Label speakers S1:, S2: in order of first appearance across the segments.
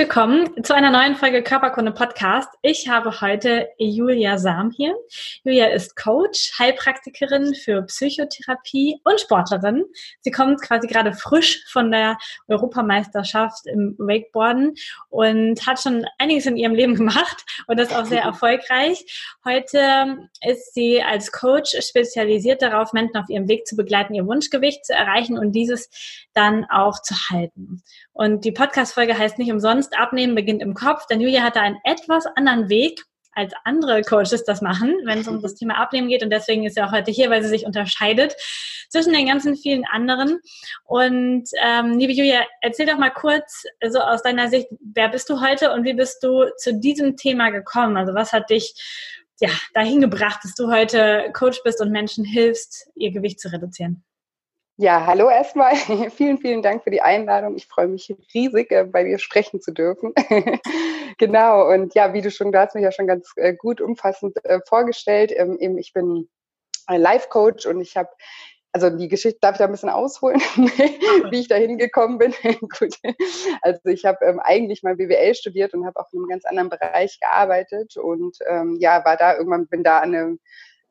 S1: Willkommen zu einer neuen Folge Körperkunde Podcast. Ich habe heute Julia Sam hier. Julia ist Coach, Heilpraktikerin für Psychotherapie und Sportlerin. Sie kommt quasi gerade frisch von der Europameisterschaft im Wakeboarden und hat schon einiges in ihrem Leben gemacht und das auch sehr erfolgreich. Heute ist sie als Coach spezialisiert darauf, Menschen auf ihrem Weg zu begleiten, ihr Wunschgewicht zu erreichen und dieses dann auch zu halten. Und die Podcast-Folge heißt nicht umsonst Abnehmen beginnt im Kopf, denn Julia hatte einen etwas anderen Weg als andere Coaches das machen, wenn es um das Thema Abnehmen geht. Und deswegen ist sie auch heute hier, weil sie sich unterscheidet zwischen den ganzen vielen anderen. Und ähm, liebe Julia, erzähl doch mal kurz, so aus deiner Sicht, wer bist du heute und wie bist du zu diesem Thema gekommen? Also was hat dich ja dahin gebracht, dass du heute Coach bist und Menschen hilfst, ihr Gewicht zu reduzieren?
S2: Ja, hallo erstmal. vielen, vielen Dank für die Einladung. Ich freue mich riesig, äh, bei dir sprechen zu dürfen. genau. Und ja, wie du schon, du hast mich ja schon ganz äh, gut umfassend äh, vorgestellt. Ähm, eben, ich bin Life Coach und ich habe also die Geschichte darf ich da ein bisschen ausholen, wie ich da hingekommen bin. Gut. Also ich habe ähm, eigentlich mal BWL studiert und habe auch in einem ganz anderen Bereich gearbeitet und ähm, ja, war da irgendwann, bin da an einem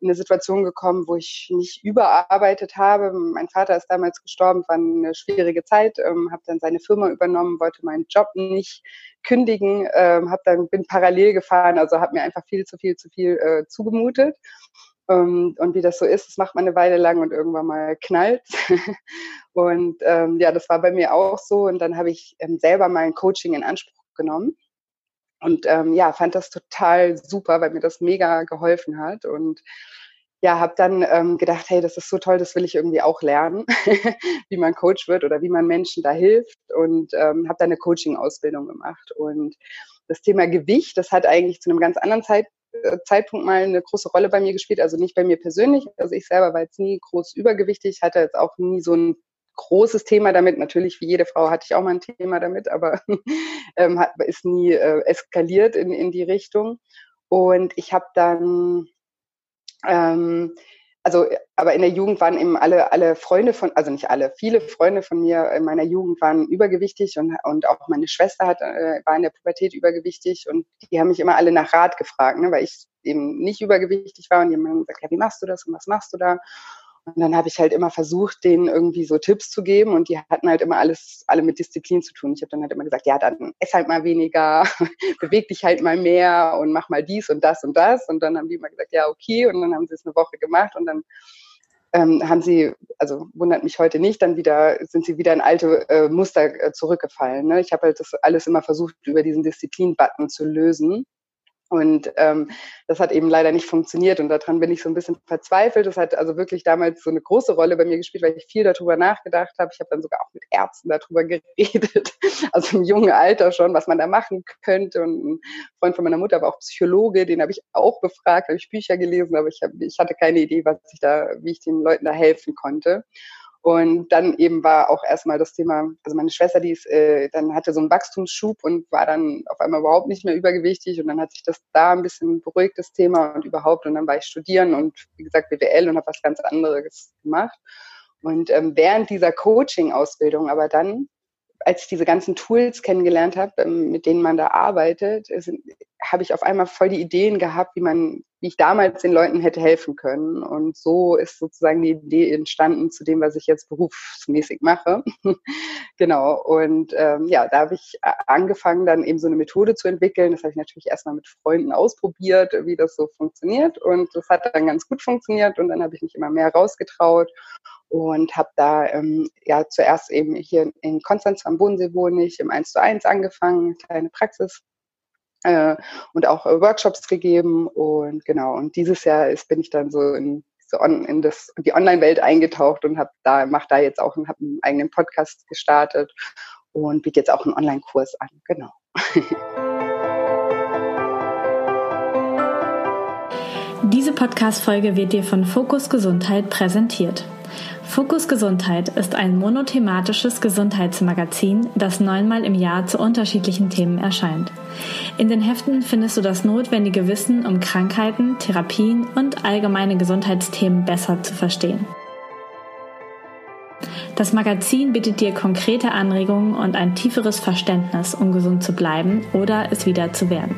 S2: in eine Situation gekommen, wo ich nicht überarbeitet habe. Mein Vater ist damals gestorben, war eine schwierige Zeit, ähm, habe dann seine Firma übernommen, wollte meinen Job nicht kündigen, ähm, habe dann bin parallel gefahren, also habe mir einfach viel zu viel zu viel äh, zugemutet. Ähm, und wie das so ist, das macht man eine Weile lang und irgendwann mal knallt. und ähm, ja, das war bei mir auch so. Und dann habe ich ähm, selber mein Coaching in Anspruch genommen und ähm, ja, fand das total super, weil mir das mega geholfen hat. Und ja, habe dann ähm, gedacht, hey, das ist so toll, das will ich irgendwie auch lernen, wie man Coach wird oder wie man Menschen da hilft. Und ähm, habe dann eine Coaching-Ausbildung gemacht. Und das Thema Gewicht, das hat eigentlich zu einem ganz anderen Zeit, äh, Zeitpunkt mal eine große Rolle bei mir gespielt. Also nicht bei mir persönlich. Also ich selber war jetzt nie groß übergewichtig, hatte jetzt auch nie so ein großes Thema damit. Natürlich, wie jede Frau hatte ich auch mal ein Thema damit, aber ähm, hat, ist nie äh, eskaliert in, in die Richtung. Und ich habe dann, ähm, also, aber in der Jugend waren eben alle, alle Freunde von, also nicht alle, viele Freunde von mir in meiner Jugend waren übergewichtig und, und auch meine Schwester hat, äh, war in der Pubertät übergewichtig und die haben mich immer alle nach Rat gefragt, ne, weil ich eben nicht übergewichtig war und die haben gesagt, ja, wie machst du das und was machst du da? Und dann habe ich halt immer versucht, denen irgendwie so Tipps zu geben und die hatten halt immer alles, alle mit Disziplin zu tun. Ich habe dann halt immer gesagt, ja, dann ess halt mal weniger, beweg dich halt mal mehr und mach mal dies und das und das. Und dann haben die immer gesagt, ja, okay. Und dann haben sie es eine Woche gemacht und dann ähm, haben sie, also wundert mich heute nicht, dann wieder sind sie wieder in alte äh, Muster äh, zurückgefallen. Ne? Ich habe halt das alles immer versucht, über diesen Disziplin-Button zu lösen. Und ähm, das hat eben leider nicht funktioniert und daran bin ich so ein bisschen verzweifelt. Das hat also wirklich damals so eine große Rolle bei mir gespielt, weil ich viel darüber nachgedacht habe. Ich habe dann sogar auch mit Ärzten darüber geredet, also im jungen Alter schon, was man da machen könnte. Und ein Freund von meiner Mutter war auch Psychologe, den habe ich auch befragt, habe ich Bücher gelesen, aber ich, hab, ich hatte keine Idee, was ich da, wie ich den Leuten da helfen konnte. Und dann eben war auch erstmal das Thema, also meine Schwester, die ist, äh, dann hatte so einen Wachstumsschub und war dann auf einmal überhaupt nicht mehr übergewichtig und dann hat sich das da ein bisschen beruhigt, das Thema und überhaupt. Und dann war ich studieren und wie gesagt BWL und habe was ganz anderes gemacht. Und ähm, während dieser Coaching-Ausbildung, aber dann als ich diese ganzen Tools kennengelernt habe, ähm, mit denen man da arbeitet, habe ich auf einmal voll die Ideen gehabt, wie man, wie ich damals den Leuten hätte helfen können. Und so ist sozusagen die Idee entstanden zu dem, was ich jetzt berufsmäßig mache. genau. Und ähm, ja, da habe ich angefangen, dann eben so eine Methode zu entwickeln. Das habe ich natürlich erstmal mit Freunden ausprobiert, wie das so funktioniert. Und das hat dann ganz gut funktioniert. Und dann habe ich mich immer mehr rausgetraut und habe da ähm, ja zuerst eben hier in Konstanz am Bodensee wohne ich im 1 zu 1 angefangen, kleine Praxis äh, und auch äh, Workshops gegeben und genau und dieses Jahr ist bin ich dann so in so on, in das die Online-Welt eingetaucht und habe da mache da jetzt auch habe einen eigenen Podcast gestartet und biete jetzt auch einen Online-Kurs an genau
S1: Diese Podcast-Folge wird dir von Fokus Gesundheit präsentiert. Fokus Gesundheit ist ein monothematisches Gesundheitsmagazin, das neunmal im Jahr zu unterschiedlichen Themen erscheint. In den Heften findest du das notwendige Wissen, um Krankheiten, Therapien und allgemeine Gesundheitsthemen besser zu verstehen. Das Magazin bietet dir konkrete Anregungen und ein tieferes Verständnis, um gesund zu bleiben oder es wieder zu werden.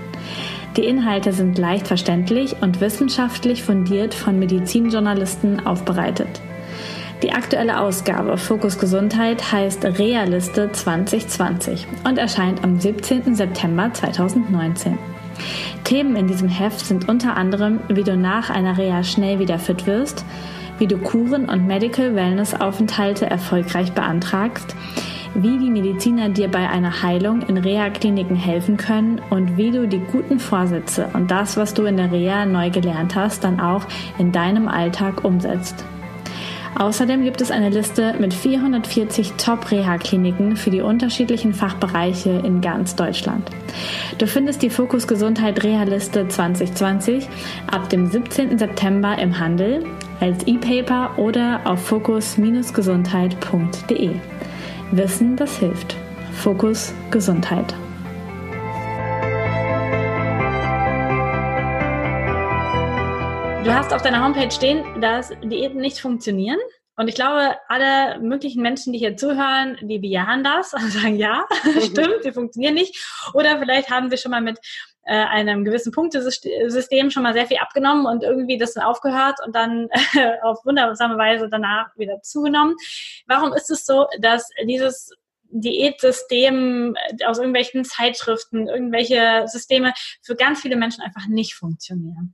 S1: Die Inhalte sind leicht verständlich und wissenschaftlich fundiert von Medizinjournalisten aufbereitet. Die aktuelle Ausgabe Fokus Gesundheit heißt Realiste 2020 und erscheint am 17. September 2019. Themen in diesem Heft sind unter anderem, wie du nach einer Reha schnell wieder fit wirst, wie du Kuren und Medical Wellness Aufenthalte erfolgreich beantragst, wie die Mediziner dir bei einer Heilung in Reha-Kliniken helfen können und wie du die guten Vorsätze und das, was du in der Reha neu gelernt hast, dann auch in deinem Alltag umsetzt. Außerdem gibt es eine Liste mit 440 Top-Reha-Kliniken für die unterschiedlichen Fachbereiche in ganz Deutschland. Du findest die Fokus Gesundheit Reha-Liste 2020 ab dem 17. September im Handel, als E-Paper oder auf fokus-gesundheit.de. Wissen, das hilft. Fokus Gesundheit. Du hast auf deiner Homepage stehen, dass Diäten nicht funktionieren. Und ich glaube, alle möglichen Menschen, die hier zuhören, die bejahen das und sagen, ja, stimmt, sie funktionieren nicht. Oder vielleicht haben sie schon mal mit äh, einem gewissen Punktesystem schon mal sehr viel abgenommen und irgendwie das dann aufgehört und dann äh, auf wundersame Weise danach wieder zugenommen. Warum ist es so, dass dieses Diätsystem aus irgendwelchen Zeitschriften, irgendwelche Systeme für ganz viele Menschen einfach nicht funktionieren?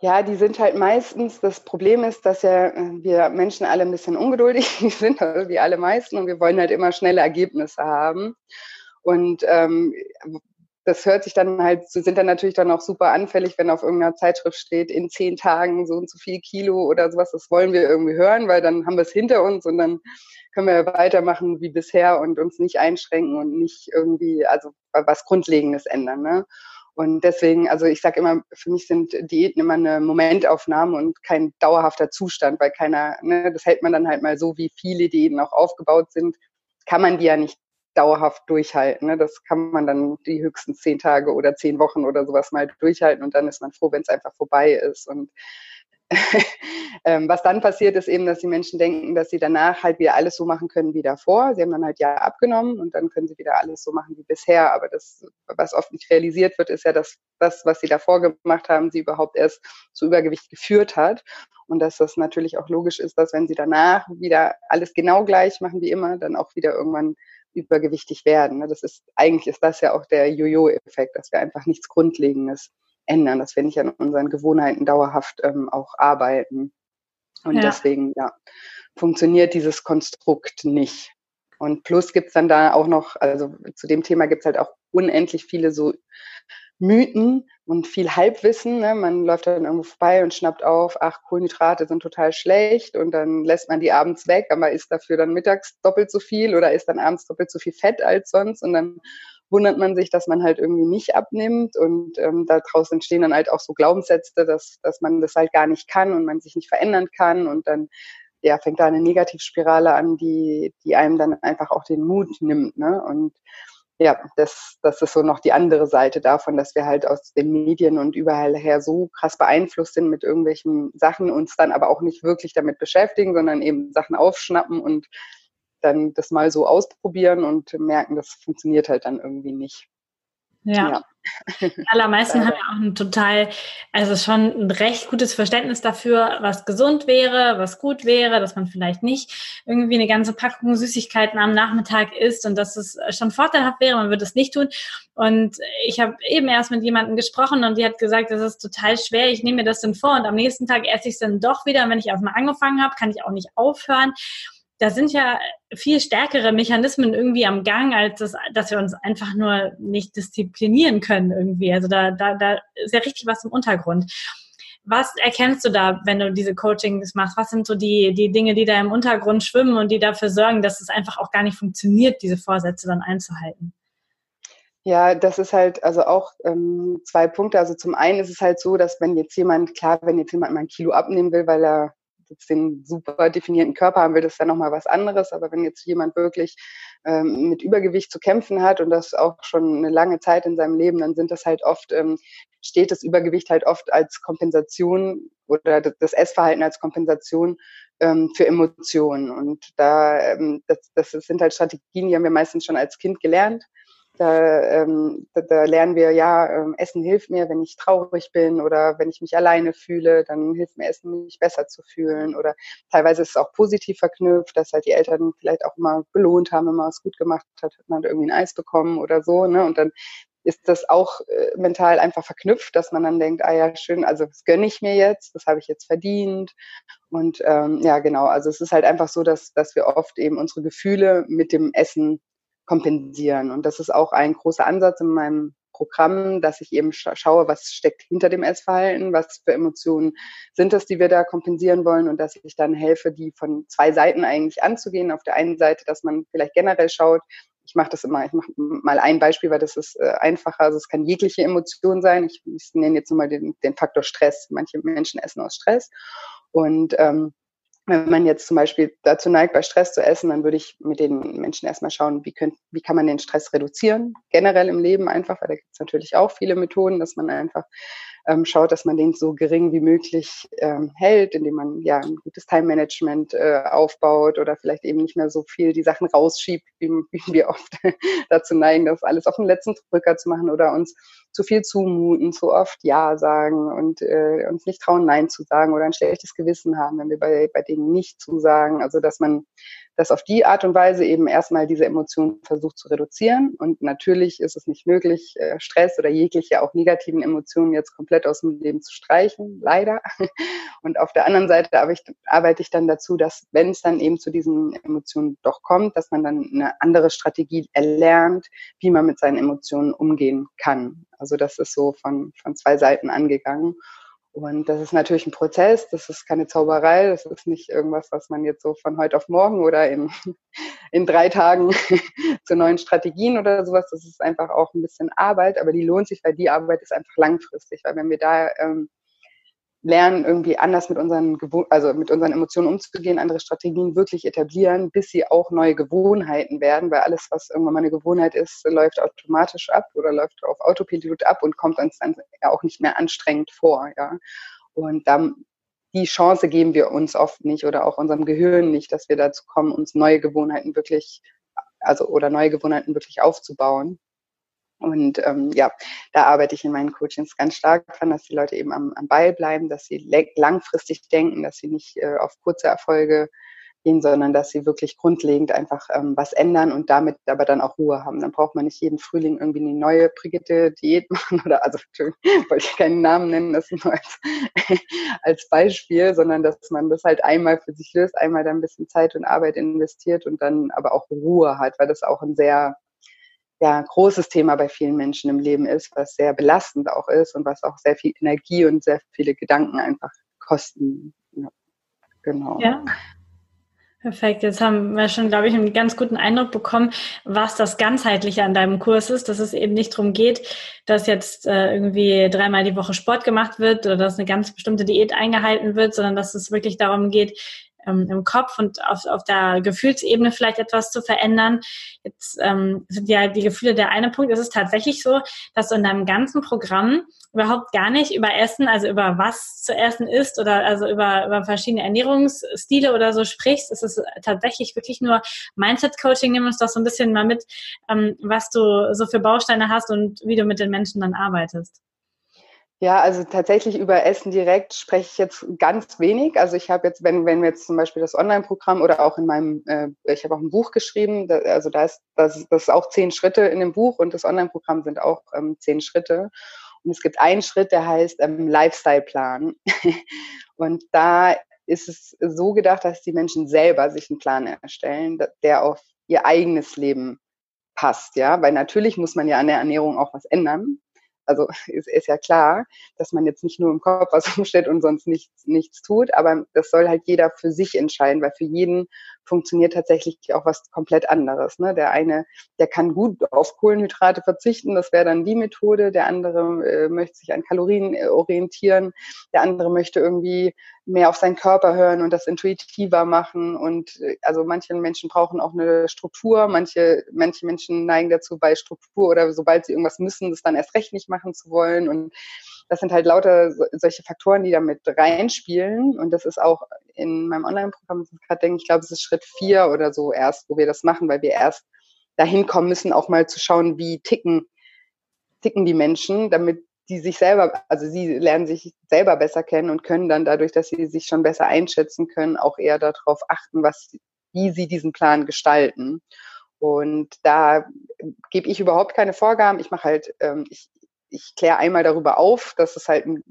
S2: Ja, die sind halt meistens, das Problem ist, dass ja äh, wir Menschen alle ein bisschen ungeduldig sind, also wie alle meisten, und wir wollen halt immer schnelle Ergebnisse haben. Und ähm, das hört sich dann halt, sind dann natürlich dann auch super anfällig, wenn auf irgendeiner Zeitschrift steht, in zehn Tagen so und so viel Kilo oder sowas. Das wollen wir irgendwie hören, weil dann haben wir es hinter uns und dann können wir weitermachen wie bisher und uns nicht einschränken und nicht irgendwie, also was Grundlegendes ändern. Ne? Und deswegen, also ich sage immer, für mich sind Diäten immer eine Momentaufnahme und kein dauerhafter Zustand, weil keiner, ne, das hält man dann halt mal so, wie viele Diäten auch aufgebaut sind, kann man die ja nicht dauerhaft durchhalten. Ne? Das kann man dann die höchsten zehn Tage oder zehn Wochen oder sowas mal durchhalten und dann ist man froh, wenn es einfach vorbei ist. Und ähm, was dann passiert, ist eben, dass die Menschen denken, dass sie danach halt wieder alles so machen können wie davor. Sie haben dann halt ja abgenommen und dann können sie wieder alles so machen wie bisher. Aber das, was oft nicht realisiert wird, ist ja, dass das, was sie davor gemacht haben, sie überhaupt erst zu Übergewicht geführt hat. Und dass das natürlich auch logisch ist, dass wenn sie danach wieder alles genau gleich machen wie immer, dann auch wieder irgendwann übergewichtig werden. Das ist, eigentlich ist das ja auch der Jojo-Effekt, dass wir einfach nichts Grundlegendes ändern, dass wir nicht an unseren Gewohnheiten dauerhaft ähm, auch arbeiten. Und ja. deswegen, ja, funktioniert dieses Konstrukt nicht. Und plus gibt's dann da auch noch, also zu dem Thema gibt's halt auch unendlich viele so Mythen und viel Halbwissen. Ne? Man läuft dann irgendwo vorbei und schnappt auf, ach, Kohlenhydrate sind total schlecht und dann lässt man die abends weg, aber isst dafür dann mittags doppelt so viel oder isst dann abends doppelt so viel Fett als sonst und dann wundert man sich, dass man halt irgendwie nicht abnimmt und ähm, daraus entstehen dann halt auch so Glaubenssätze, dass, dass man das halt gar nicht kann und man sich nicht verändern kann und dann ja, fängt da eine Negativspirale an, die, die einem dann einfach auch den Mut nimmt. Ne? Und ja, das, das ist so noch die andere Seite davon, dass wir halt aus den Medien und überall her so krass beeinflusst sind mit irgendwelchen Sachen, uns dann aber auch nicht wirklich damit beschäftigen, sondern eben Sachen aufschnappen und dann das mal so ausprobieren und merken, das funktioniert halt dann irgendwie nicht.
S1: Ja. ja. Die allermeisten haben ja auch ein total, also schon ein recht gutes Verständnis dafür, was gesund wäre, was gut wäre, dass man vielleicht nicht irgendwie eine ganze Packung Süßigkeiten am Nachmittag isst und dass es schon vorteilhaft wäre, man würde es nicht tun. Und ich habe eben erst mit jemandem gesprochen und die hat gesagt, das ist total schwer, ich nehme mir das dann vor und am nächsten Tag esse ich es dann doch wieder. Und wenn ich erstmal angefangen habe, kann ich auch nicht aufhören da sind ja viel stärkere Mechanismen irgendwie am Gang, als das, dass wir uns einfach nur nicht disziplinieren können irgendwie. Also da, da, da ist ja richtig was im Untergrund. Was erkennst du da, wenn du diese Coachings machst? Was sind so die, die Dinge, die da im Untergrund schwimmen und die dafür sorgen, dass es einfach auch gar nicht funktioniert, diese Vorsätze dann einzuhalten?
S2: Ja, das ist halt also auch ähm, zwei Punkte. Also zum einen ist es halt so, dass wenn jetzt jemand, klar, wenn jetzt jemand mal ein Kilo abnehmen will, weil er jetzt den super definierten Körper haben will, das ist ja nochmal was anderes. Aber wenn jetzt jemand wirklich ähm, mit Übergewicht zu kämpfen hat und das auch schon eine lange Zeit in seinem Leben, dann sind das halt oft, ähm, steht das Übergewicht halt oft als Kompensation oder das Essverhalten als Kompensation ähm, für Emotionen. Und da, ähm, das, das sind halt Strategien, die haben wir meistens schon als Kind gelernt. Da, ähm, da, da lernen wir, ja, ähm, Essen hilft mir, wenn ich traurig bin oder wenn ich mich alleine fühle, dann hilft mir Essen, mich besser zu fühlen. Oder teilweise ist es auch positiv verknüpft, dass halt die Eltern vielleicht auch mal belohnt haben, wenn man was gut gemacht hat, hat man irgendwie ein Eis bekommen oder so. Ne? Und dann ist das auch äh, mental einfach verknüpft, dass man dann denkt, ah ja, schön, also das gönne ich mir jetzt, das habe ich jetzt verdient. Und ähm, ja, genau, also es ist halt einfach so, dass, dass wir oft eben unsere Gefühle mit dem Essen kompensieren. Und das ist auch ein großer Ansatz in meinem Programm, dass ich eben scha schaue, was steckt hinter dem Essverhalten, was für Emotionen sind es, die wir da kompensieren wollen und dass ich dann helfe, die von zwei Seiten eigentlich anzugehen. Auf der einen Seite, dass man vielleicht generell schaut, ich mache das immer, ich mache mal ein Beispiel, weil das ist äh, einfacher. Also es kann jegliche Emotion sein. Ich, ich nenne jetzt nur mal den, den Faktor Stress. Manche Menschen essen aus Stress. Und ähm, wenn man jetzt zum Beispiel dazu neigt, bei Stress zu essen, dann würde ich mit den Menschen erstmal schauen, wie, könnt, wie kann man den Stress reduzieren, generell im Leben einfach, weil da gibt es natürlich auch viele Methoden, dass man einfach ähm, schaut, dass man den so gering wie möglich ähm, hält, indem man ja ein gutes Time-Management äh, aufbaut oder vielleicht eben nicht mehr so viel die Sachen rausschiebt, wie, wie wir oft dazu neigen, das alles auf den letzten Drücker zu machen oder uns zu viel zumuten, zu oft Ja sagen und äh, uns nicht trauen, Nein zu sagen oder ein schlechtes Gewissen haben, wenn wir bei, bei Dingen nicht zusagen. Also dass man dass auf die Art und Weise eben erstmal diese Emotionen versucht zu reduzieren. Und natürlich ist es nicht möglich, äh, Stress oder jegliche auch negativen Emotionen jetzt komplett aus dem Leben zu streichen, leider. Und auf der anderen Seite arbeite ich dann dazu, dass wenn es dann eben zu diesen Emotionen doch kommt, dass man dann eine andere Strategie erlernt, wie man mit seinen Emotionen umgehen kann. Also das ist so von, von zwei Seiten angegangen. Und das ist natürlich ein Prozess, das ist keine Zauberei, das ist nicht irgendwas, was man jetzt so von heute auf morgen oder in, in drei Tagen zu neuen Strategien oder sowas, das ist einfach auch ein bisschen Arbeit, aber die lohnt sich, weil die Arbeit ist einfach langfristig, weil wenn wir da ähm, lernen, irgendwie anders mit unseren, also mit unseren Emotionen umzugehen, andere Strategien wirklich etablieren, bis sie auch neue Gewohnheiten werden, weil alles, was irgendwann mal eine Gewohnheit ist, läuft automatisch ab oder läuft auf Autopilot ab und kommt uns dann ja auch nicht mehr anstrengend vor, ja. Und dann, die Chance geben wir uns oft nicht oder auch unserem Gehirn nicht, dass wir dazu kommen, uns neue Gewohnheiten wirklich, also oder neue Gewohnheiten wirklich aufzubauen. Und ähm, ja, da arbeite ich in meinen Coachings ganz stark dran, dass die Leute eben am, am Ball bleiben, dass sie langfristig denken, dass sie nicht äh, auf kurze Erfolge gehen, sondern dass sie wirklich grundlegend einfach ähm, was ändern und damit aber dann auch Ruhe haben. Dann braucht man nicht jeden Frühling irgendwie eine neue Brigitte-Diät machen oder, also wollte ich keinen Namen nennen, das nur als, als Beispiel, sondern dass man das halt einmal für sich löst, einmal dann ein bisschen Zeit und Arbeit investiert und dann aber auch Ruhe hat, weil das auch ein sehr ja, großes Thema bei vielen Menschen im Leben ist, was sehr belastend auch ist und was auch sehr viel Energie und sehr viele Gedanken einfach kosten. Ja,
S1: genau. Ja. Perfekt. Jetzt haben wir schon, glaube ich, einen ganz guten Eindruck bekommen, was das Ganzheitliche an deinem Kurs ist, dass es eben nicht darum geht, dass jetzt äh, irgendwie dreimal die Woche Sport gemacht wird oder dass eine ganz bestimmte Diät eingehalten wird, sondern dass es wirklich darum geht, ähm, im Kopf und auf, auf der Gefühlsebene vielleicht etwas zu verändern. Jetzt ähm, sind ja die Gefühle der eine Punkt. Es ist tatsächlich so, dass du in deinem ganzen Programm überhaupt gar nicht über Essen, also über was zu essen ist oder also über, über verschiedene Ernährungsstile oder so sprichst. Es ist tatsächlich wirklich nur Mindset-Coaching. Nimm uns doch so ein bisschen mal mit, ähm, was du so für Bausteine hast und wie du mit den Menschen dann arbeitest.
S2: Ja, also tatsächlich über Essen direkt spreche ich jetzt ganz wenig. Also ich habe jetzt, wenn, wenn wir jetzt zum Beispiel das Online-Programm oder auch in meinem, äh, ich habe auch ein Buch geschrieben, da, also da ist das, das ist auch zehn Schritte in dem Buch und das Online-Programm sind auch ähm, zehn Schritte. Und es gibt einen Schritt, der heißt ähm, Lifestyle-Plan. und da ist es so gedacht, dass die Menschen selber sich einen Plan erstellen, der auf ihr eigenes Leben passt, ja, weil natürlich muss man ja an der Ernährung auch was ändern also ist, ist ja klar, dass man jetzt nicht nur im Kopf was umstellt und sonst nichts, nichts tut, aber das soll halt jeder für sich entscheiden, weil für jeden funktioniert tatsächlich auch was komplett anderes. Ne? Der eine, der kann gut auf Kohlenhydrate verzichten, das wäre dann die Methode. Der andere äh, möchte sich an Kalorien äh, orientieren. Der andere möchte irgendwie mehr auf seinen Körper hören und das intuitiver machen. Und äh, also manche Menschen brauchen auch eine Struktur. Manche, manche Menschen neigen dazu, bei Struktur oder sobald sie irgendwas müssen, das dann erst recht nicht machen zu wollen. Und das sind halt lauter solche Faktoren, die damit reinspielen. Und das ist auch in meinem Online-Programm, gerade denke ich, glaube, es ist Schritt vier oder so erst, wo wir das machen, weil wir erst dahin kommen müssen, auch mal zu schauen, wie ticken, ticken die Menschen, damit die sich selber, also sie lernen sich selber besser kennen und können dann dadurch, dass sie sich schon besser einschätzen können, auch eher darauf achten, was, wie sie diesen Plan gestalten. Und da gebe ich überhaupt keine Vorgaben. Ich mache halt, ähm, ich, ich kläre einmal darüber auf, dass es halt ein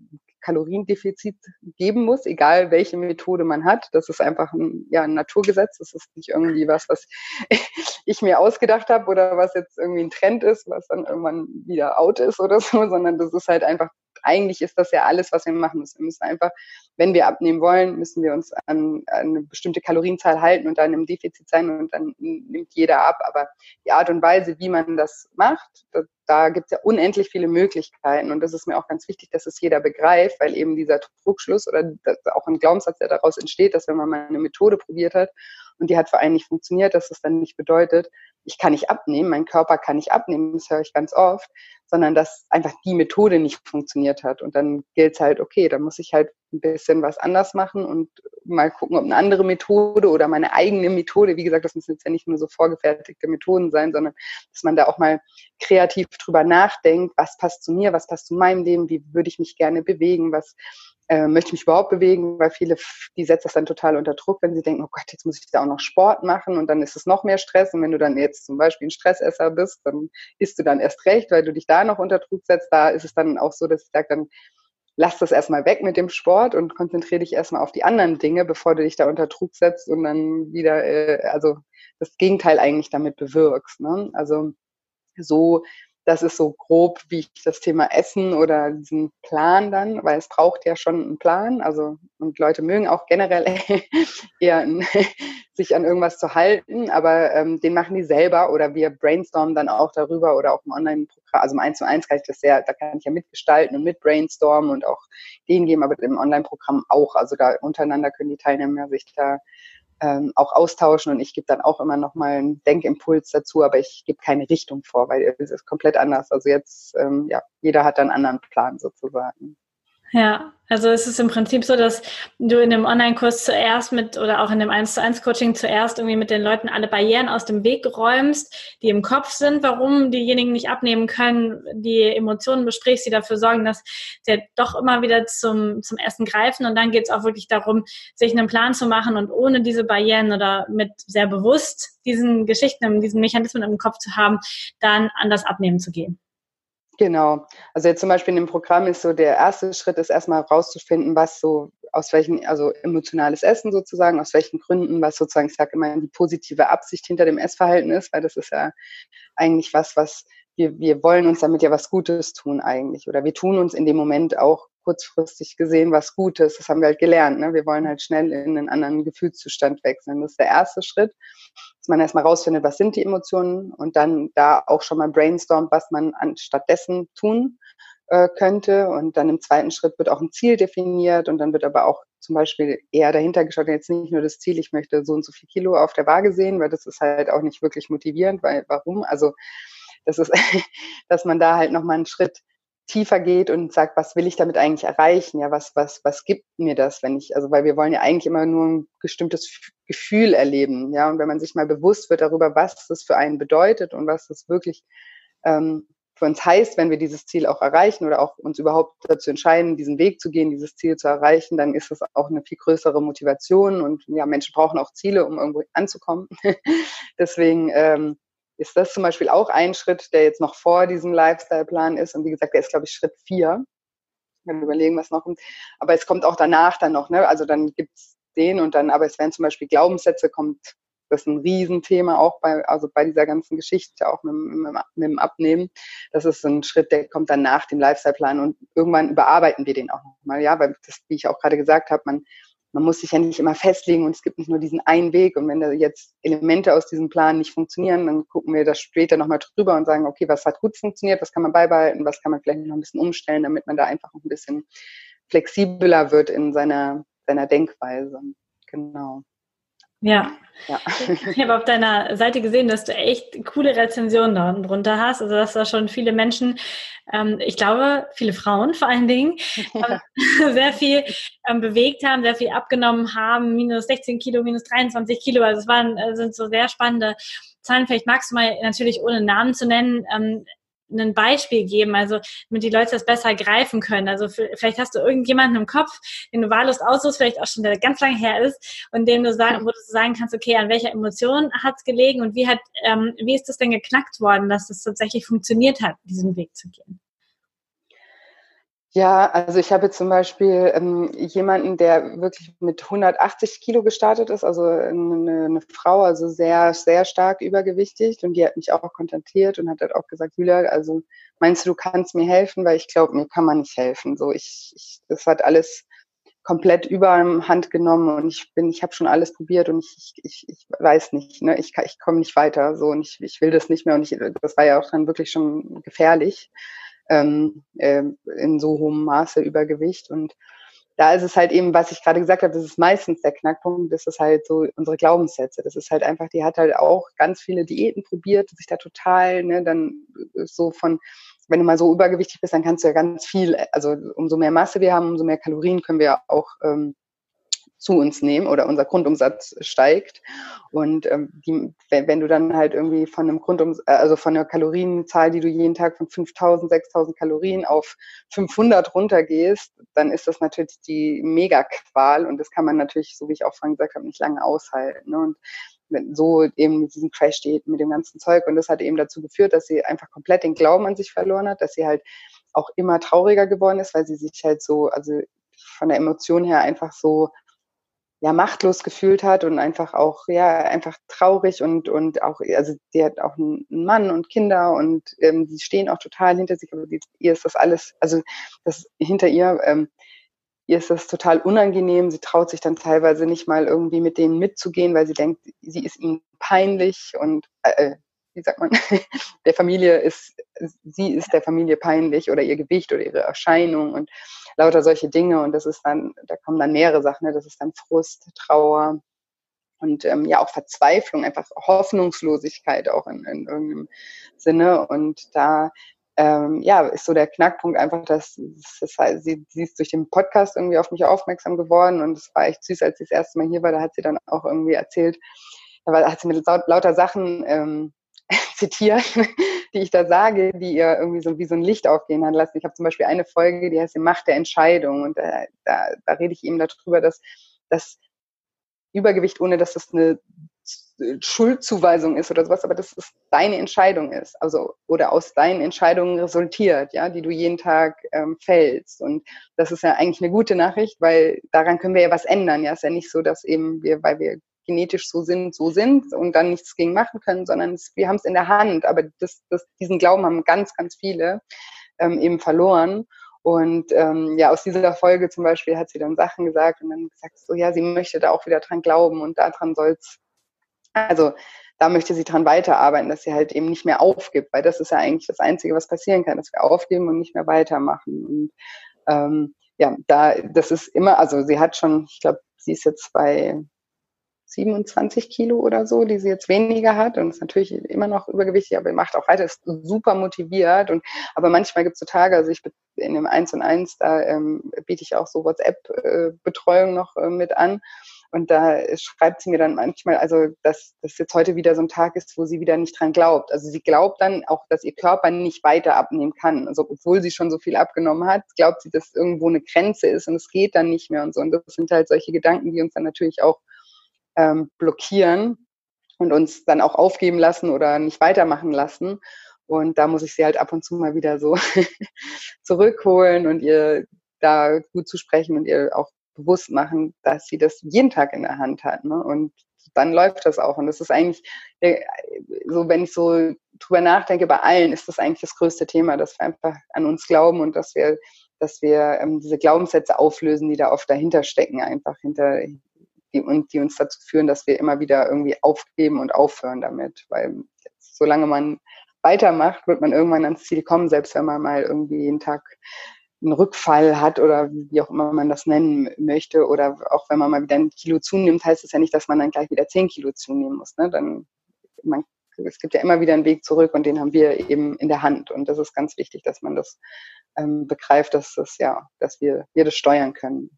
S2: Kaloriendefizit geben muss, egal welche Methode man hat. Das ist einfach ein, ja, ein Naturgesetz. Das ist nicht irgendwie was, was ich mir ausgedacht habe oder was jetzt irgendwie ein Trend ist, was dann irgendwann wieder out ist oder so, sondern das ist halt einfach eigentlich ist das ja alles, was wir machen müssen. Wir müssen einfach, wenn wir abnehmen wollen, müssen wir uns an, an eine bestimmte Kalorienzahl halten und dann im Defizit sein und dann nimmt jeder ab. Aber die Art und Weise, wie man das macht, da, da gibt es ja unendlich viele Möglichkeiten. Und das ist mir auch ganz wichtig, dass es jeder begreift, weil eben dieser Druckschluss oder auch ein Glaubenssatz, der daraus entsteht, dass wenn man mal eine Methode probiert hat und die hat für einen nicht funktioniert, dass das dann nicht bedeutet, ich kann nicht abnehmen, mein Körper kann nicht abnehmen, das höre ich ganz oft, sondern dass einfach die Methode nicht funktioniert hat. Und dann gilt es halt, okay, da muss ich halt ein bisschen was anders machen und mal gucken, ob eine andere Methode oder meine eigene Methode, wie gesagt, das müssen jetzt ja nicht nur so vorgefertigte Methoden sein, sondern dass man da auch mal kreativ drüber nachdenkt, was passt zu mir, was passt zu meinem Leben, wie würde ich mich gerne bewegen, was äh, möchte ich mich überhaupt bewegen, weil viele, die setzen das dann total unter Druck, wenn sie denken, oh Gott, jetzt muss ich da auch noch Sport machen und dann ist es noch mehr Stress. Und wenn du dann jetzt zum Beispiel ein Stressesser bist, dann isst du dann erst recht, weil du dich da noch unter Druck setzt. Da ist es dann auch so, dass ich sage, dann lass das erstmal weg mit dem Sport und konzentriere dich erstmal auf die anderen Dinge, bevor du dich da unter Druck setzt und dann wieder, äh, also das Gegenteil eigentlich damit bewirkst. Ne? Also so das ist so grob, wie ich das Thema Essen oder diesen Plan dann, weil es braucht ja schon einen Plan. Also, und Leute mögen auch generell eher sich an irgendwas zu halten, aber ähm, den machen die selber oder wir brainstormen dann auch darüber oder auch im Online-Programm, also im 1 zu 1 kann ich das sehr, da kann ich ja mitgestalten und mit brainstormen und auch Ideen geben, aber im Online-Programm auch. Also da untereinander können die Teilnehmer sich da ähm, auch austauschen und ich gebe dann auch immer noch mal einen Denkimpuls dazu, aber ich gebe keine Richtung vor, weil es ist komplett anders. Also jetzt, ähm, ja, jeder hat einen anderen Plan sozusagen.
S1: Ja, also es ist im Prinzip so, dass du in dem Online-Kurs zuerst mit oder auch in dem 1 zu 1 Coaching zuerst irgendwie mit den Leuten alle Barrieren aus dem Weg räumst, die im Kopf sind, warum diejenigen nicht abnehmen können, die Emotionen besprichst, die dafür sorgen, dass sie doch immer wieder zum, zum Essen greifen. Und dann geht es auch wirklich darum, sich einen Plan zu machen und ohne diese Barrieren oder mit sehr bewusst diesen Geschichten, diesen Mechanismen im Kopf zu haben, dann an das Abnehmen zu gehen.
S2: Genau. Also jetzt zum Beispiel in dem Programm ist so der erste Schritt ist erstmal rauszufinden, was so aus welchen, also emotionales Essen sozusagen, aus welchen Gründen, was sozusagen, ich sage immer, die positive Absicht hinter dem Essverhalten ist, weil das ist ja eigentlich was, was wir, wir wollen uns damit ja was Gutes tun eigentlich. Oder wir tun uns in dem Moment auch kurzfristig gesehen was Gutes. Das haben wir halt gelernt. Ne? Wir wollen halt schnell in einen anderen Gefühlszustand wechseln. Das ist der erste Schritt, dass man erstmal rausfindet, was sind die Emotionen und dann da auch schon mal brainstormt, was man anstattdessen tun äh, könnte. Und dann im zweiten Schritt wird auch ein Ziel definiert und dann wird aber auch zum Beispiel eher dahinter geschaut, jetzt nicht nur das Ziel, ich möchte so und so viel Kilo auf der Waage sehen, weil das ist halt auch nicht wirklich motivierend, weil warum? Also das ist, dass man da halt nochmal einen Schritt tiefer geht und sagt, was will ich damit eigentlich erreichen? Ja, was, was, was gibt mir das, wenn ich, also weil wir wollen ja eigentlich immer nur ein bestimmtes Gefühl erleben, ja, und wenn man sich mal bewusst wird darüber, was das für einen bedeutet und was das wirklich ähm, für uns heißt, wenn wir dieses Ziel auch erreichen oder auch uns überhaupt dazu entscheiden, diesen Weg zu gehen, dieses Ziel zu erreichen, dann ist das auch eine viel größere Motivation und ja, Menschen brauchen auch Ziele, um irgendwo anzukommen. Deswegen ähm, ist das zum Beispiel auch ein Schritt, der jetzt noch vor diesem Lifestyle-Plan ist. Und wie gesagt, der ist, glaube ich, Schritt vier. Wir überlegen, was noch kommt. Aber es kommt auch danach dann noch, ne? Also dann gibt's den und dann, aber es werden zum Beispiel Glaubenssätze, kommt, das ist ein Riesenthema auch bei, also bei dieser ganzen Geschichte, auch mit, mit, mit dem Abnehmen. Das ist ein Schritt, der kommt dann nach dem Lifestyle-Plan und irgendwann überarbeiten wir den auch nochmal, ja, weil das, wie ich auch gerade gesagt habe, man man muss sich ja nicht immer festlegen und es gibt nicht nur diesen einen Weg. Und wenn da jetzt Elemente aus diesem Plan nicht funktionieren, dann gucken wir das später nochmal drüber und sagen, okay, was hat gut funktioniert, was kann man beibehalten, was kann man vielleicht noch ein bisschen umstellen, damit man da einfach ein bisschen flexibler wird in seiner, seiner Denkweise. Genau.
S1: Ja. ja. Ich habe auf deiner Seite gesehen, dass du echt coole Rezensionen da unten drunter hast. Also dass da schon viele Menschen, ähm, ich glaube, viele Frauen vor allen Dingen, ja. ähm, sehr viel ähm, bewegt haben, sehr viel abgenommen haben, minus 16 Kilo, minus 23 Kilo. Also es waren, äh, sind so sehr spannende Zahlen. Vielleicht magst du mal natürlich ohne Namen zu nennen, ähm, ein Beispiel geben, also damit die Leute das besser greifen können. Also vielleicht hast du irgendjemanden im Kopf, den du wahllos aussuchst, vielleicht auch schon der ganz lange her ist und dem du sagen, wo du sagen kannst, okay, an welcher Emotion hat es gelegen und wie hat, ähm, wie ist das denn geknackt worden, dass es das tatsächlich funktioniert hat, diesen Weg zu gehen?
S2: Ja, also ich habe zum Beispiel ähm, jemanden, der wirklich mit 180 Kilo gestartet ist, also eine, eine, Frau, also sehr, sehr stark übergewichtig und die hat mich auch kontaktiert und hat halt auch gesagt, Julia, also meinst du, du kannst mir helfen, weil ich glaube, mir kann man nicht helfen. So, ich, ich das hat alles komplett überhand genommen und ich bin, ich habe schon alles probiert und ich, ich, ich weiß nicht, ne, ich, ich komme nicht weiter, so und ich, ich will das nicht mehr und ich, das war ja auch dann wirklich schon gefährlich ähm, äh, in so hohem Maße Übergewicht. Und da ist es halt eben, was ich gerade gesagt habe, das ist meistens der Knackpunkt, das ist halt so unsere Glaubenssätze. Das ist halt einfach, die hat halt auch ganz viele Diäten probiert, sich da total, ne, dann so von, wenn du mal so übergewichtig bist, dann kannst du ja ganz viel, also umso mehr Masse wir haben, umso mehr Kalorien können wir auch ähm, zu uns nehmen oder unser Grundumsatz steigt. Und ähm, die, wenn, du dann halt irgendwie von einem Grundumsatz, äh, also von einer Kalorienzahl, die du jeden Tag von 5000, 6000 Kalorien auf 500 runtergehst, dann ist das natürlich die Mega-Qual und das kann man natürlich, so wie ich auch vorhin gesagt habe, nicht lange aushalten. Ne? Und so eben mit diesem Crash steht, mit dem ganzen Zeug. Und das hat eben dazu geführt, dass sie einfach komplett den Glauben an sich verloren hat, dass sie halt auch immer trauriger geworden ist, weil sie sich halt so, also von der Emotion her einfach so ja machtlos gefühlt hat und einfach auch ja einfach traurig und und auch also sie hat auch einen Mann und Kinder und ähm, sie stehen auch total hinter sich aber ihr ist das alles also das hinter ihr ähm, ihr ist das total unangenehm. Sie traut sich dann teilweise nicht mal irgendwie mit denen mitzugehen weil sie denkt sie ist ihnen peinlich und äh, wie sagt man, der Familie ist, sie ist der Familie peinlich oder ihr Gewicht oder ihre Erscheinung und lauter solche Dinge. Und das ist dann, da kommen dann mehrere Sachen, ne? das ist dann Frust, Trauer und ähm, ja auch Verzweiflung, einfach Hoffnungslosigkeit auch in, in irgendeinem Sinne. Und da ähm, ja, ist so der Knackpunkt einfach, dass das heißt, sie, sie ist durch den Podcast irgendwie auf mich aufmerksam geworden und es war echt süß, als sie das erste Mal hier war, da hat sie dann auch irgendwie erzählt, da hat sie mit lauter Sachen ähm, zitieren, die ich da sage, die ihr irgendwie so wie so ein Licht aufgehen hat lassen. Ich habe zum Beispiel eine Folge, die heißt die Macht der Entscheidung und da, da, da rede ich eben darüber, dass das Übergewicht, ohne dass das eine Schuldzuweisung ist oder sowas, aber dass es deine Entscheidung ist, also oder aus deinen Entscheidungen resultiert, ja, die du jeden Tag ähm, fällst. Und das ist ja eigentlich eine gute Nachricht, weil daran können wir ja was ändern. Ja, ist ja nicht so, dass eben wir, weil wir genetisch so sind, so sind und dann nichts gegen machen können, sondern es, wir haben es in der Hand. Aber das, das, diesen Glauben haben ganz, ganz viele ähm, eben verloren. Und ähm, ja, aus dieser Folge zum Beispiel hat sie dann Sachen gesagt und dann gesagt, so ja, sie möchte da auch wieder dran glauben und daran soll's, also da möchte sie dran weiterarbeiten, dass sie halt eben nicht mehr aufgibt, weil das ist ja eigentlich das Einzige, was passieren kann, dass wir aufgeben und nicht mehr weitermachen. Und ähm, ja, da, das ist immer, also sie hat schon, ich glaube, sie ist jetzt bei 27 Kilo oder so, die sie jetzt weniger hat und ist natürlich immer noch übergewichtig, aber macht auch weiter, ist super motiviert und aber manchmal gibt es so Tage, also ich in dem 1 und 1, da ähm, biete ich auch so WhatsApp-Betreuung noch äh, mit an und da schreibt sie mir dann manchmal, also dass das jetzt heute wieder so ein Tag ist, wo sie wieder nicht dran glaubt. Also sie glaubt dann auch, dass ihr Körper nicht weiter abnehmen kann. Also obwohl sie schon so viel abgenommen hat, glaubt sie, dass irgendwo eine Grenze ist und es geht dann nicht mehr und so. Und das sind halt solche Gedanken, die uns dann natürlich auch ähm, blockieren und uns dann auch aufgeben lassen oder nicht weitermachen lassen. Und da muss ich sie halt ab und zu mal wieder so zurückholen und ihr da gut zu sprechen und ihr auch bewusst machen, dass sie das jeden Tag in der Hand hat. Ne? Und dann läuft das auch. Und das ist eigentlich, äh, so wenn ich so drüber nachdenke, bei allen ist das eigentlich das größte Thema, dass wir einfach an uns glauben und dass wir dass wir ähm, diese Glaubenssätze auflösen, die da oft dahinter stecken, einfach hinter die, und die uns dazu führen, dass wir immer wieder irgendwie aufgeben und aufhören damit. Weil jetzt, solange man weitermacht, wird man irgendwann ans Ziel kommen, selbst wenn man mal irgendwie jeden Tag einen Rückfall hat oder wie auch immer man das nennen möchte oder auch wenn man mal wieder ein Kilo zunimmt, heißt es ja nicht, dass man dann gleich wieder zehn Kilo zunehmen muss. Ne? Dann man, es gibt ja immer wieder einen Weg zurück und den haben wir eben in der Hand und das ist ganz wichtig, dass man das ähm, begreift, dass das ja, dass wir wir das steuern können.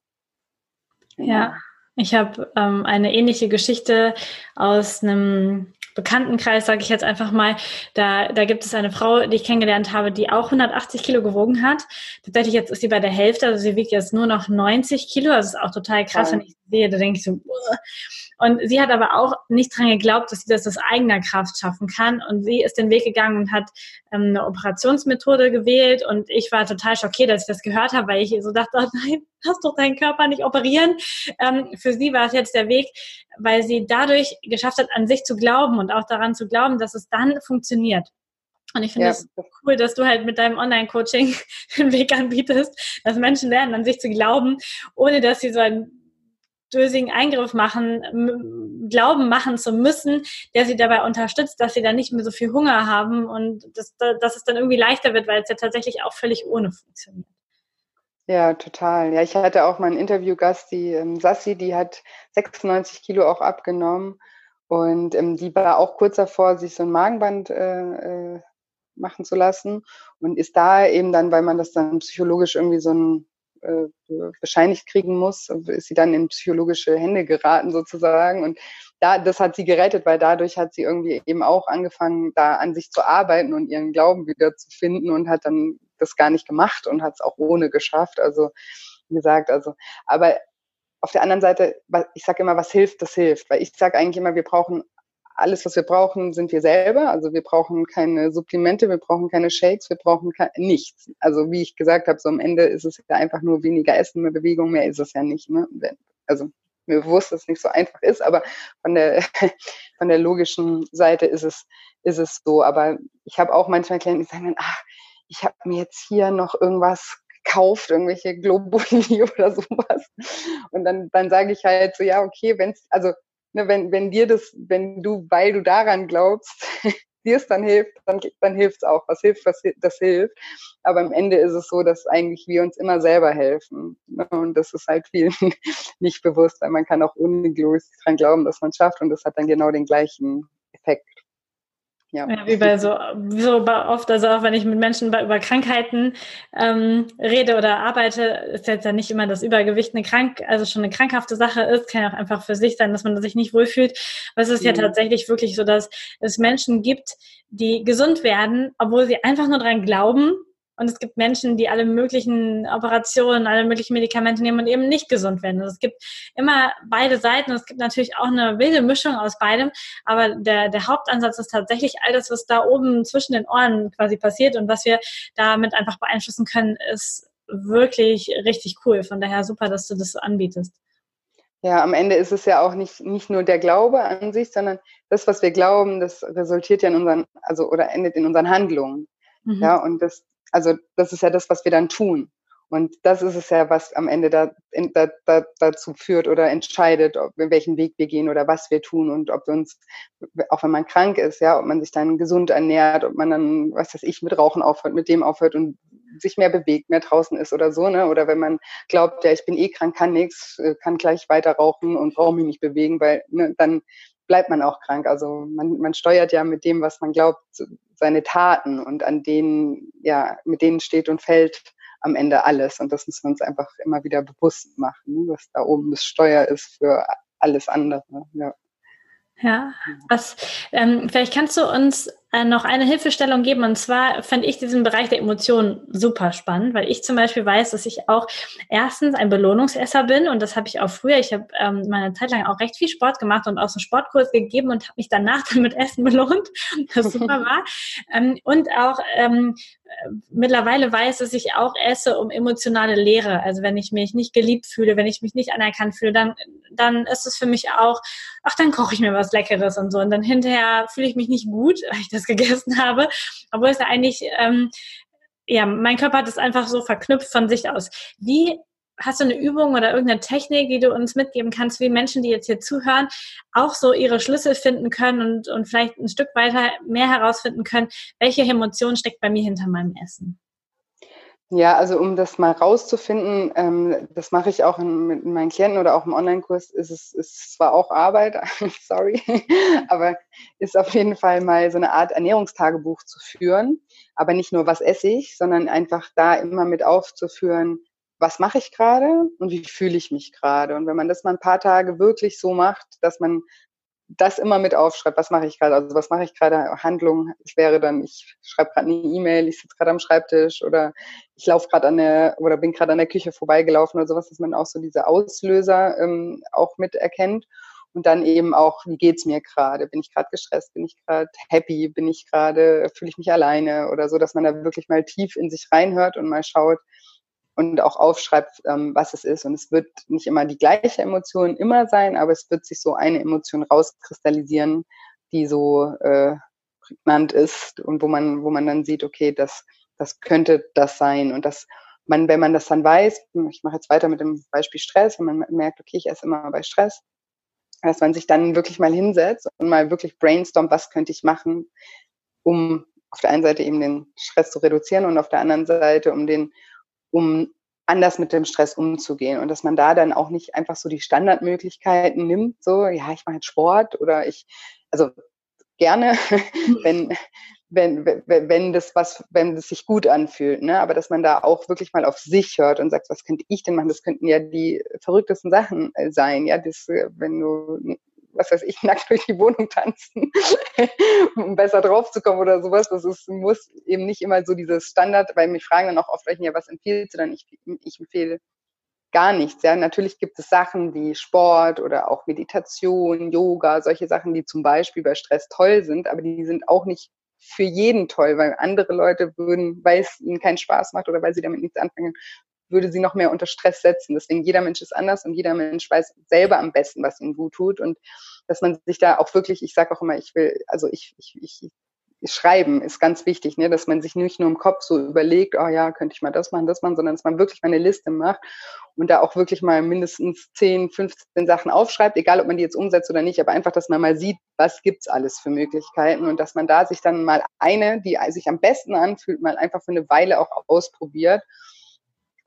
S1: Genau. Ja, ich habe ähm, eine ähnliche Geschichte aus einem Bekanntenkreis, sage ich jetzt einfach mal, da, da gibt es eine Frau, die ich kennengelernt habe, die auch 180 Kilo gewogen hat. Tatsächlich jetzt ist sie bei der Hälfte, also sie wiegt jetzt nur noch 90 Kilo. Das ist auch total krass, wenn ich sehe, da denke ich so, Uah. Und sie hat aber auch nicht dran geglaubt, dass sie das aus eigener Kraft schaffen kann. Und sie ist den Weg gegangen und hat ähm, eine Operationsmethode gewählt. Und ich war total schockiert, dass ich das gehört habe, weil ich so dachte, oh nein, lass doch deinen Körper nicht operieren. Ähm, für sie war es jetzt der Weg, weil sie dadurch geschafft hat, an sich zu glauben und auch daran zu glauben, dass es dann funktioniert. Und ich finde es ja. cool, dass du halt mit deinem Online-Coaching den Weg anbietest, dass Menschen lernen, an sich zu glauben, ohne dass sie so ein dösigen Eingriff machen, glauben machen zu müssen, der sie dabei unterstützt, dass sie dann nicht mehr so viel Hunger haben und dass, dass es dann irgendwie leichter wird, weil es ja tatsächlich auch völlig ohne funktioniert.
S2: Ja, total. Ja, ich hatte auch mal einen Interviewgast, die ähm, Sassi, die hat 96 Kilo auch abgenommen und ähm, die war auch kurz davor, sich so ein Magenband äh, äh, machen zu lassen und ist da eben dann, weil man das dann psychologisch irgendwie so ein bescheinigt kriegen muss, ist sie dann in psychologische Hände geraten sozusagen. Und da, das hat sie gerettet, weil dadurch hat sie irgendwie eben auch angefangen, da an sich zu arbeiten und ihren Glauben wieder zu finden und hat dann das gar nicht gemacht und hat es auch ohne geschafft. Also wie gesagt, also, aber auf der anderen Seite, ich sage immer, was hilft, das hilft. Weil ich sage eigentlich immer, wir brauchen alles, was wir brauchen, sind wir selber. Also wir brauchen keine Supplemente, wir brauchen keine Shakes, wir brauchen nichts. Also wie ich gesagt habe, so am Ende ist es ja einfach nur weniger Essen, mehr Bewegung, mehr ist es ja nicht. Ne? Also mir bewusst, dass es nicht so einfach ist, aber von der, von der logischen Seite ist es, ist es so. Aber ich habe auch manchmal Klienten, die sagen dann, ach, ich habe mir jetzt hier noch irgendwas gekauft, irgendwelche Globuli oder sowas. Und dann, dann sage ich halt so, ja, okay, wenn es, also ne, wenn, wenn dir das, wenn du, weil du daran glaubst, dir es dann hilft, dann, dann hilft es auch. Was hilft, was das hilft. Aber am Ende ist es so, dass eigentlich wir uns immer selber helfen. Ne? Und das ist halt vielen nicht bewusst, weil man kann auch ohne dran glauben, dass man es schafft. Und das hat dann genau den gleichen Effekt.
S1: Ja. ja. wie bei so, so oft, also auch wenn ich mit Menschen über Krankheiten ähm, rede oder arbeite, ist jetzt ja nicht immer das Übergewicht eine krank, also schon eine krankhafte Sache ist, kann ja auch einfach für sich sein, dass man sich nicht wohlfühlt. Aber es ist mhm. ja tatsächlich wirklich so, dass es Menschen gibt, die gesund werden, obwohl sie einfach nur dran glauben, und es gibt Menschen, die alle möglichen Operationen, alle möglichen Medikamente nehmen und eben nicht gesund werden. Also es gibt immer beide Seiten. Es gibt natürlich auch eine wilde Mischung aus beidem. Aber der, der Hauptansatz ist tatsächlich all das, was da oben zwischen den Ohren quasi passiert und was wir damit einfach beeinflussen können, ist wirklich richtig cool. Von daher super, dass du das so anbietest.
S2: Ja, am Ende ist es ja auch nicht, nicht nur der Glaube an sich, sondern das, was wir glauben, das resultiert ja in unseren, also oder endet in unseren Handlungen. Mhm. Ja, und das, also das ist ja das, was wir dann tun. Und das ist es ja, was am Ende da, da, da, dazu führt oder entscheidet, ob, in welchen Weg wir gehen oder was wir tun und ob wir uns, auch wenn man krank ist, ja, ob man sich dann gesund ernährt, ob man dann, was weiß ich, mit Rauchen aufhört, mit dem aufhört und sich mehr bewegt, mehr draußen ist oder so, ne? Oder wenn man glaubt, ja, ich bin eh krank, kann nichts, äh, kann gleich weiter rauchen und brauche mich nicht bewegen, weil ne, dann bleibt man auch krank. Also man, man steuert ja mit dem, was man glaubt, seine Taten und an denen, ja, mit denen steht und fällt am Ende alles. Und das müssen wir uns einfach immer wieder bewusst machen, ne, dass da oben das Steuer ist für alles andere. Ja.
S1: Ja, was, ähm, vielleicht kannst du uns noch eine Hilfestellung geben. Und zwar fand ich diesen Bereich der Emotionen super spannend, weil ich zum Beispiel weiß, dass ich auch erstens ein Belohnungsesser bin und das habe ich auch früher. Ich habe ähm, meine Zeit lang auch recht viel Sport gemacht und auch so Sportkurs gegeben und habe mich danach dann mit Essen belohnt, das super war. Ähm, und auch ähm, mittlerweile weiß, dass ich auch esse um emotionale Leere. Also wenn ich mich nicht geliebt fühle, wenn ich mich nicht anerkannt fühle, dann, dann ist es für mich auch, ach, dann koche ich mir was Leckeres und so. Und dann hinterher fühle ich mich nicht gut, weil ich das gegessen habe, obwohl es eigentlich ähm, ja, mein Körper hat es einfach so verknüpft von sich aus. Wie hast du eine Übung oder irgendeine Technik, die du uns mitgeben kannst, wie Menschen, die jetzt hier zuhören, auch so ihre Schlüssel finden können und, und vielleicht ein Stück weiter mehr herausfinden können, welche Emotion steckt bei mir hinter meinem Essen?
S2: Ja, also um das mal rauszufinden, ähm, das mache ich auch in, mit meinen Klienten oder auch im Online-Kurs, ist es ist zwar auch Arbeit, sorry, aber ist auf jeden Fall mal so eine Art Ernährungstagebuch zu führen. Aber nicht nur, was esse ich, sondern einfach da immer mit aufzuführen, was mache ich gerade und wie fühle ich mich gerade. Und wenn man das mal ein paar Tage wirklich so macht, dass man das immer mit aufschreibt, was mache ich gerade, also was mache ich gerade, Handlung, es wäre dann, ich schreibe gerade eine E-Mail, ich sitze gerade am Schreibtisch oder ich laufe gerade an der, oder bin gerade an der Küche vorbeigelaufen oder sowas, dass man auch so diese Auslöser ähm, auch mit erkennt und dann eben auch, wie geht's mir gerade? Bin ich gerade gestresst? Bin ich gerade happy? Bin ich gerade, fühle ich mich alleine oder so, dass man da wirklich mal tief in sich reinhört und mal schaut, und auch aufschreibt, ähm, was es ist. Und es wird nicht immer die gleiche Emotion immer sein, aber es wird sich so eine Emotion rauskristallisieren, die so äh, prägnant ist und wo man, wo man dann sieht, okay, das, das könnte das sein. Und das man, wenn man das dann weiß, ich mache jetzt weiter mit dem Beispiel Stress, wenn man merkt, okay, ich esse immer bei Stress, dass man sich dann wirklich mal hinsetzt und mal wirklich brainstormt, was könnte ich machen, um auf der einen Seite eben den Stress zu reduzieren und auf der anderen Seite, um den um anders mit dem Stress umzugehen und dass man da dann auch nicht einfach so die Standardmöglichkeiten nimmt, so, ja, ich mache jetzt Sport oder ich, also gerne, wenn, wenn, wenn, wenn das was, wenn es sich gut anfühlt, ne, aber dass man da auch wirklich mal auf sich hört und sagt, was könnte ich denn machen? Das könnten ja die verrücktesten Sachen äh, sein, ja, das, äh, wenn du was weiß ich, nackt durch die Wohnung tanzen, um besser drauf zu kommen oder sowas. Das ist, muss eben nicht immer so dieses Standard, weil mich fragen dann auch oft, ja, was empfiehlst du dann? Ich, ich empfehle gar nichts. Ja, natürlich gibt es Sachen wie Sport oder auch Meditation, Yoga, solche Sachen, die zum Beispiel bei Stress toll sind, aber die sind auch nicht für jeden toll, weil andere Leute würden, weil es ihnen keinen Spaß macht oder weil sie damit nichts anfangen, würde sie noch mehr unter Stress setzen. Deswegen jeder Mensch ist anders und jeder Mensch weiß selber am besten, was ihm gut tut und dass man sich da auch wirklich, ich sage auch immer, ich will, also ich, ich, ich Schreiben ist ganz wichtig, ne? dass man sich nicht nur im Kopf so überlegt, oh ja, könnte ich mal das machen, das machen, sondern dass man wirklich mal eine Liste macht und da auch wirklich mal mindestens 10, 15 Sachen aufschreibt, egal ob man die jetzt umsetzt oder nicht, aber einfach, dass man mal sieht, was gibt's alles für Möglichkeiten und dass man da sich dann mal eine, die sich am besten anfühlt, mal einfach für eine Weile auch ausprobiert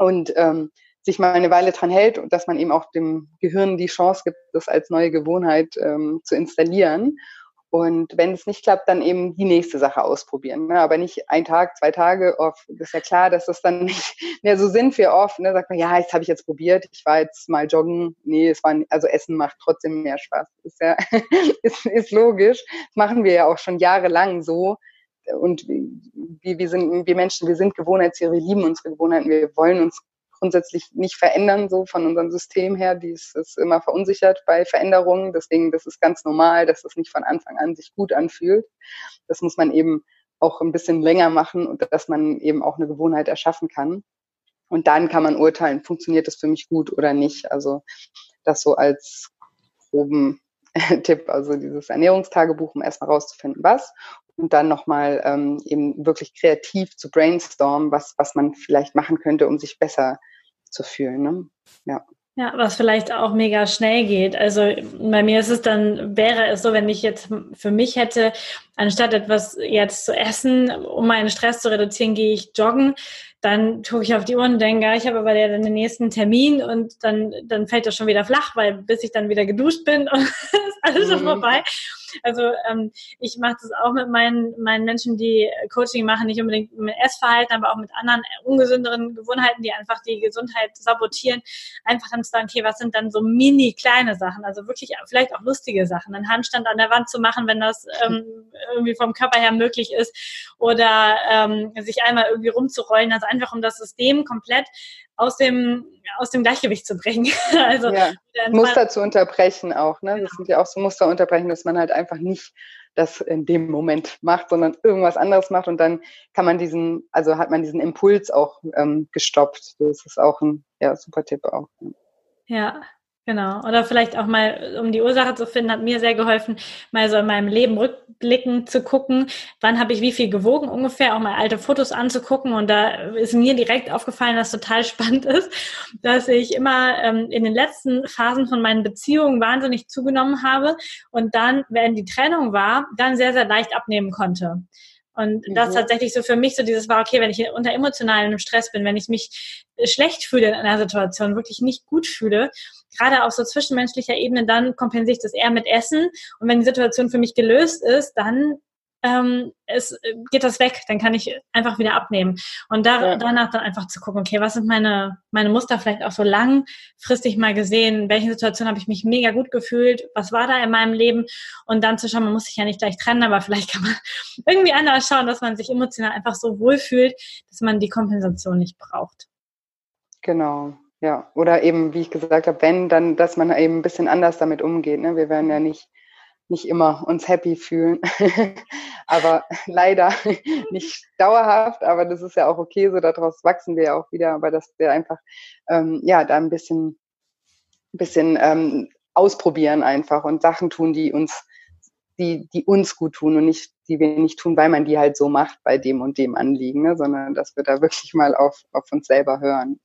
S2: und ähm, sich mal eine Weile dran hält und dass man eben auch dem Gehirn die Chance gibt, das als neue Gewohnheit ähm, zu installieren. Und wenn es nicht klappt, dann eben die nächste Sache ausprobieren. Ne? Aber nicht ein Tag, zwei Tage oft. Ist ja klar, dass das dann nicht mehr so sind wir oft. Ne? Sagt man, ja, das habe ich jetzt probiert, ich war jetzt mal joggen. Nee, es war, also Essen macht trotzdem mehr Spaß. Ist ja, ist, ist logisch. Das machen wir ja auch schon jahrelang so und wir, wir sind, wir Menschen, wir sind Gewohnheitstiere, wir lieben unsere Gewohnheiten, wir wollen uns grundsätzlich nicht verändern, so von unserem System her. Die ist, ist immer verunsichert bei Veränderungen. Deswegen, das ist ganz normal, dass das nicht von Anfang an sich gut anfühlt. Das muss man eben auch ein bisschen länger machen und dass man eben auch eine Gewohnheit erschaffen kann. Und dann kann man urteilen, funktioniert das für mich gut oder nicht. Also das so als groben Tipp, also dieses Ernährungstagebuch, um erstmal rauszufinden, was und dann nochmal ähm, eben wirklich kreativ zu brainstormen, was, was man vielleicht machen könnte, um sich besser zu fühlen. Ne?
S1: Ja. Ja, was vielleicht auch mega schnell geht. Also bei mir ist es dann, wäre es so, wenn ich jetzt für mich hätte, anstatt etwas jetzt zu essen, um meinen Stress zu reduzieren, gehe ich joggen dann tue ich auf die Uhr und denke, ich habe aber ja den nächsten Termin und dann, dann fällt das schon wieder flach, weil bis ich dann wieder geduscht bin und ist alles schon mhm. Also ähm, ich mache das auch mit meinen, meinen Menschen, die Coaching machen, nicht unbedingt mit Essverhalten, aber auch mit anderen ungesünderen Gewohnheiten, die einfach die Gesundheit sabotieren. Einfach dann zu sagen, okay, was sind dann so mini kleine Sachen, also wirklich vielleicht auch lustige Sachen, einen Handstand an der Wand zu machen, wenn das ähm, irgendwie vom Körper her möglich ist. Oder ähm, sich einmal irgendwie rumzurollen, also einfach um das System komplett aus dem, aus dem Gleichgewicht zu bringen.
S2: also ja. Muster zu unterbrechen auch, ne? Das genau. sind ja auch so Muster unterbrechen, dass man halt einfach nicht das in dem Moment macht, sondern irgendwas anderes macht und dann kann man diesen, also hat man diesen Impuls auch ähm, gestoppt. Das ist auch ein ja, super Tipp auch.
S1: Ja, Genau. Oder vielleicht auch mal, um die Ursache zu finden, hat mir sehr geholfen, mal so in meinem Leben rückblickend zu gucken, wann habe ich wie viel gewogen ungefähr, auch mal alte Fotos anzugucken. Und da ist mir direkt aufgefallen, dass total spannend ist, dass ich immer ähm, in den letzten Phasen von meinen Beziehungen wahnsinnig zugenommen habe und dann, wenn die Trennung war, dann sehr, sehr leicht abnehmen konnte. Und das mhm. tatsächlich so für mich so dieses war, okay, wenn ich unter emotionalem Stress bin, wenn ich mich schlecht fühle in einer Situation, wirklich nicht gut fühle, gerade auf so zwischenmenschlicher Ebene, dann kompensiere ich das eher mit Essen. Und wenn die Situation für mich gelöst ist, dann ähm, es äh, geht das weg, dann kann ich einfach wieder abnehmen. Und da, ja. danach dann einfach zu gucken, okay, was sind meine, meine Muster vielleicht auch so langfristig mal gesehen, in welchen Situationen habe ich mich mega gut gefühlt, was war da in meinem Leben und dann zu schauen, man muss sich ja nicht gleich trennen, aber vielleicht kann man irgendwie anders schauen, dass man sich emotional einfach so wohlfühlt, dass man die Kompensation nicht braucht.
S2: Genau. Ja, oder eben, wie ich gesagt habe, wenn, dann, dass man eben ein bisschen anders damit umgeht. Ne? Wir werden ja nicht nicht immer uns happy fühlen. aber leider nicht dauerhaft, aber das ist ja auch okay, so daraus wachsen wir ja auch wieder, aber dass wir einfach ähm, ja da ein bisschen, bisschen ähm, ausprobieren einfach und Sachen tun, die uns, die, die uns gut tun und nicht, die wir nicht tun, weil man die halt so macht bei dem und dem Anliegen, ne? sondern dass wir da wirklich mal auf, auf uns selber hören.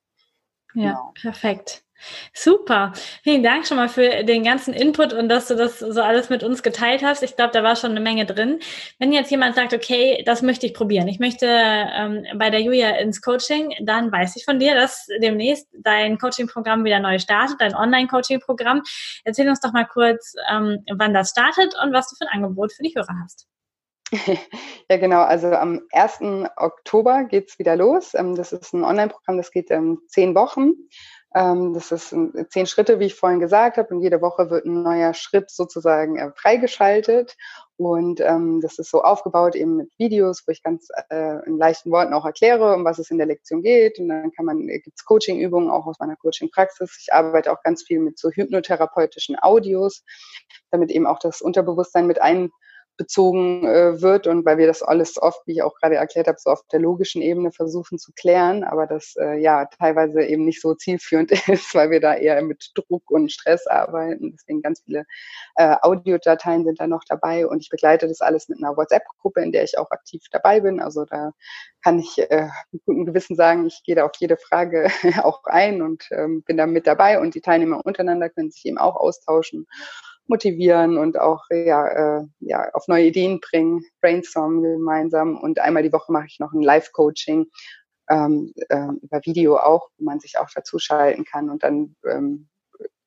S1: Ja, genau. perfekt. Super. Vielen Dank schon mal für den ganzen Input und dass du das so alles mit uns geteilt hast. Ich glaube, da war schon eine Menge drin. Wenn jetzt jemand sagt, okay, das möchte ich probieren, ich möchte ähm, bei der Julia ins Coaching, dann weiß ich von dir, dass demnächst dein Coaching-Programm wieder neu startet, dein Online-Coaching-Programm. Erzähl uns doch mal kurz, ähm, wann das startet und was du für ein Angebot für die Hörer hast.
S2: Ja, genau. Also am 1. Oktober geht's wieder los. Ähm, das ist ein Online-Programm, das geht ähm, zehn Wochen. Ähm, das ist zehn Schritte, wie ich vorhin gesagt habe, und jede Woche wird ein neuer Schritt sozusagen äh, freigeschaltet. Und das ist so aufgebaut eben mit Videos, wo ich ganz äh, in leichten Worten auch erkläre, um was es in der Lektion geht. Und dann kann man, äh, gibt's Coaching-Übungen auch aus meiner Coaching-Praxis. Ich arbeite auch ganz viel mit so hypnotherapeutischen Audios, damit eben auch das Unterbewusstsein mit ein bezogen äh, wird und weil wir das alles oft, wie ich auch gerade erklärt habe, so auf der logischen Ebene versuchen zu klären, aber das äh, ja teilweise eben nicht so zielführend ist, weil wir da eher mit Druck und Stress arbeiten. Deswegen ganz viele äh, Audiodateien sind da noch dabei und ich begleite das alles mit einer WhatsApp-Gruppe, in der ich auch aktiv dabei bin. Also da kann ich äh, mit gutem Gewissen sagen, ich gehe da auf jede Frage auch ein und ähm, bin da mit dabei und die Teilnehmer untereinander können sich eben auch austauschen motivieren und auch ja, äh, ja, auf neue Ideen bringen, brainstormen gemeinsam. Und einmal die Woche mache ich noch ein Live-Coaching ähm, äh, über Video auch, wo man sich auch dazu schalten kann. Und dann ähm,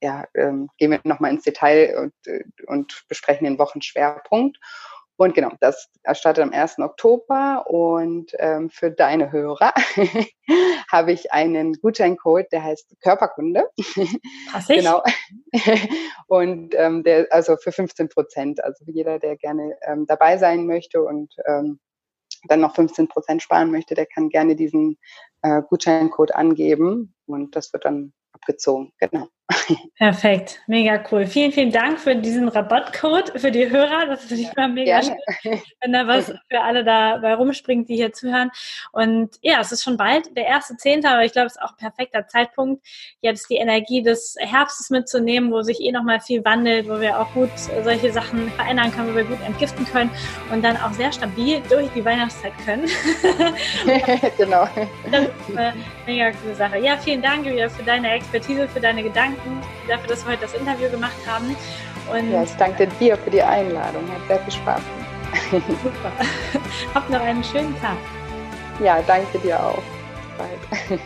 S2: ja, ähm, gehen wir nochmal ins Detail und, äh, und besprechen den Wochenschwerpunkt. Und genau, das startet am 1. Oktober und ähm, für deine Hörer habe ich einen Gutscheincode, der heißt Körperkunde.
S1: Passig. genau.
S2: und ähm, der, also für 15 Prozent, also jeder, der gerne ähm, dabei sein möchte und ähm, dann noch 15 Prozent sparen möchte, der kann gerne diesen äh, Gutscheincode angeben und das wird dann abgezogen. Genau.
S1: Perfekt, mega cool. Vielen, vielen Dank für diesen Rabattcode für die Hörer. Das ist immer mega Gerne. schön, wenn da was für alle dabei rumspringt, die hier zuhören. Und ja, es ist schon bald der erste Zehnte, aber ich glaube, es ist auch ein perfekter Zeitpunkt, jetzt die Energie des Herbstes mitzunehmen, wo sich eh nochmal viel wandelt, wo wir auch gut solche Sachen verändern können, wo wir gut entgiften können und dann auch sehr stabil durch die Weihnachtszeit können. genau. Das ist eine mega coole Sache. Ja, vielen Dank, Julia, für deine Expertise, für deine Gedanken dafür, dass wir heute das Interview gemacht haben.
S2: Und ja, ich danke dir für die Einladung. Hat sehr viel Spaß
S1: gemacht. Super. Habt noch einen schönen Tag.
S2: Ja, danke dir auch. Bis bald.